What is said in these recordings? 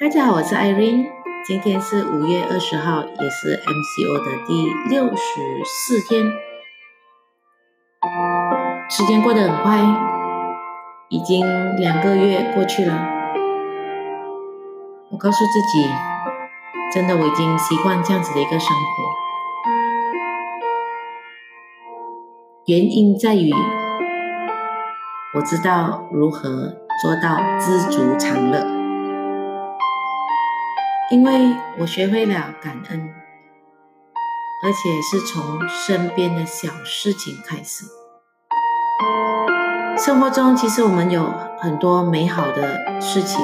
大家好，我是 Irene，今天是五月二十号，也是 MCO 的第六十四天。时间过得很快，已经两个月过去了。我告诉自己，真的我已经习惯这样子的一个生活。原因在于，我知道如何做到知足常乐。因为我学会了感恩，而且是从身边的小事情开始。生活中其实我们有很多美好的事情，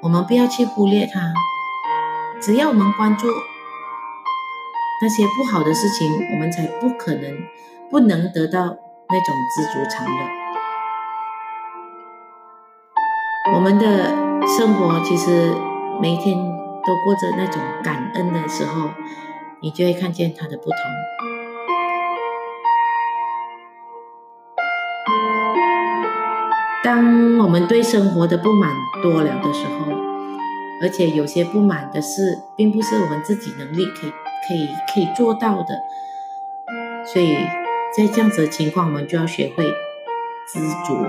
我们不要去忽略它。只要我们关注那些不好的事情，我们才不可能不能得到那种知足常乐。我们的生活其实。每天都过着那种感恩的时候，你就会看见它的不同。当我们对生活的不满多了的时候，而且有些不满的事，并不是我们自己能力可以可以可以做到的，所以在这样子的情况，我们就要学会知足，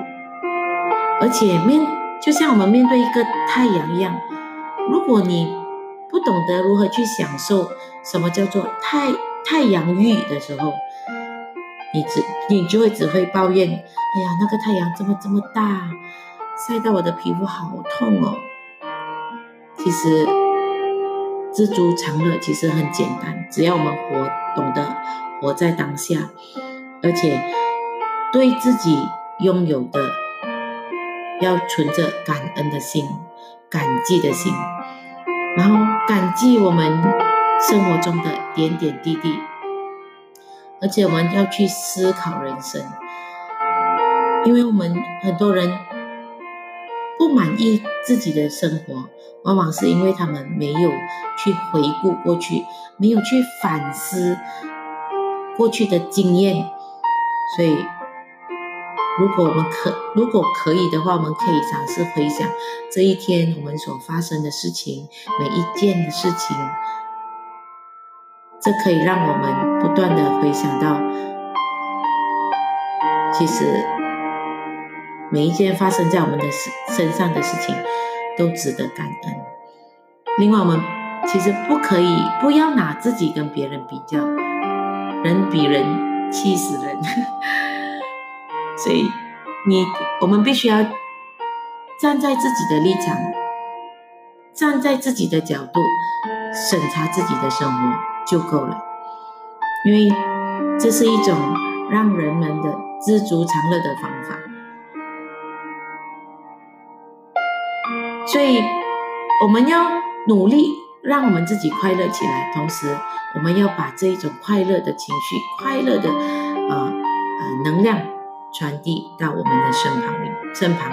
而且面就像我们面对一个太阳一样。如果你不懂得如何去享受什么叫做太太阳浴的时候，你只你就会只会抱怨：哎呀，那个太阳这么这么大，晒到我的皮肤好痛哦。其实知足常乐其实很简单，只要我们活懂得活在当下，而且对自己拥有的要存着感恩的心。感激的心，然后感激我们生活中的点点滴滴，而且我们要去思考人生，因为我们很多人不满意自己的生活，往往是因为他们没有去回顾过去，没有去反思过去的经验，所以。如果我们可如果可以的话，我们可以尝试回想这一天我们所发生的事情，每一件的事情，这可以让我们不断的回想到，其实每一件发生在我们的身身上的事情都值得感恩。另外，我们其实不可以不要拿自己跟别人比较，人比人气死人。所以，你我们必须要站在自己的立场，站在自己的角度审查自己的生活就够了，因为这是一种让人们的知足常乐的方法。所以，我们要努力让我们自己快乐起来，同时，我们要把这一种快乐的情绪、快乐的呃呃能量。传递到我们的身旁里，身旁。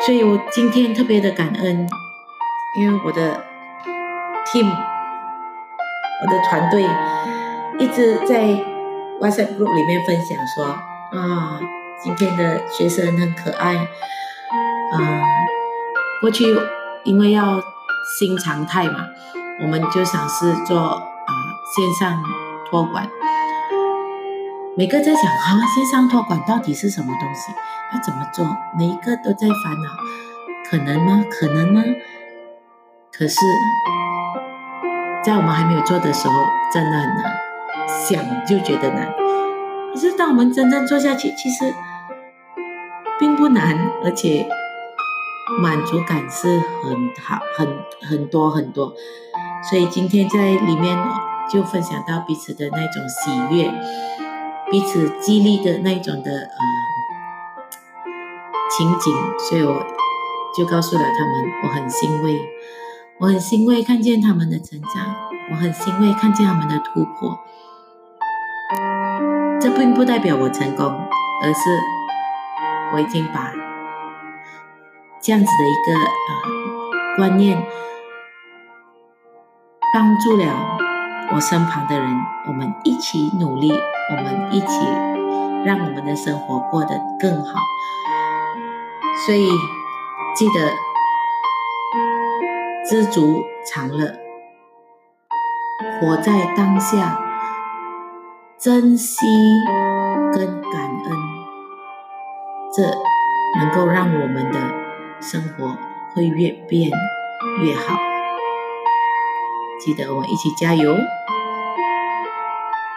所以我今天特别的感恩，因为我的 team，我的团队一直在 WhatsApp group 里面分享说，啊，今天的学生很可爱，嗯，过去因为要新常态嘛，我们就想是做啊线上托管。每个在想啊，线上托管到底是什么东西？要怎么做？每一个都在烦恼，可能吗？可能吗？可是，在我们还没有做的时候，真的很难。想就觉得难，可是当我们真正做下去，其实并不难，而且满足感是很好、很很多很多。所以今天在里面就分享到彼此的那种喜悦。彼此激励的那种的呃情景，所以我就告诉了他们，我很欣慰，我很欣慰看见他们的成长，我很欣慰看见他们的突破。这并不代表我成功，而是我已经把这样子的一个呃观念帮助了我身旁的人，我们一起努力。我们一起让我们的生活过得更好，所以记得知足常乐，活在当下，珍惜跟感恩，这能够让我们的生活会越变越好。记得我们一起加油！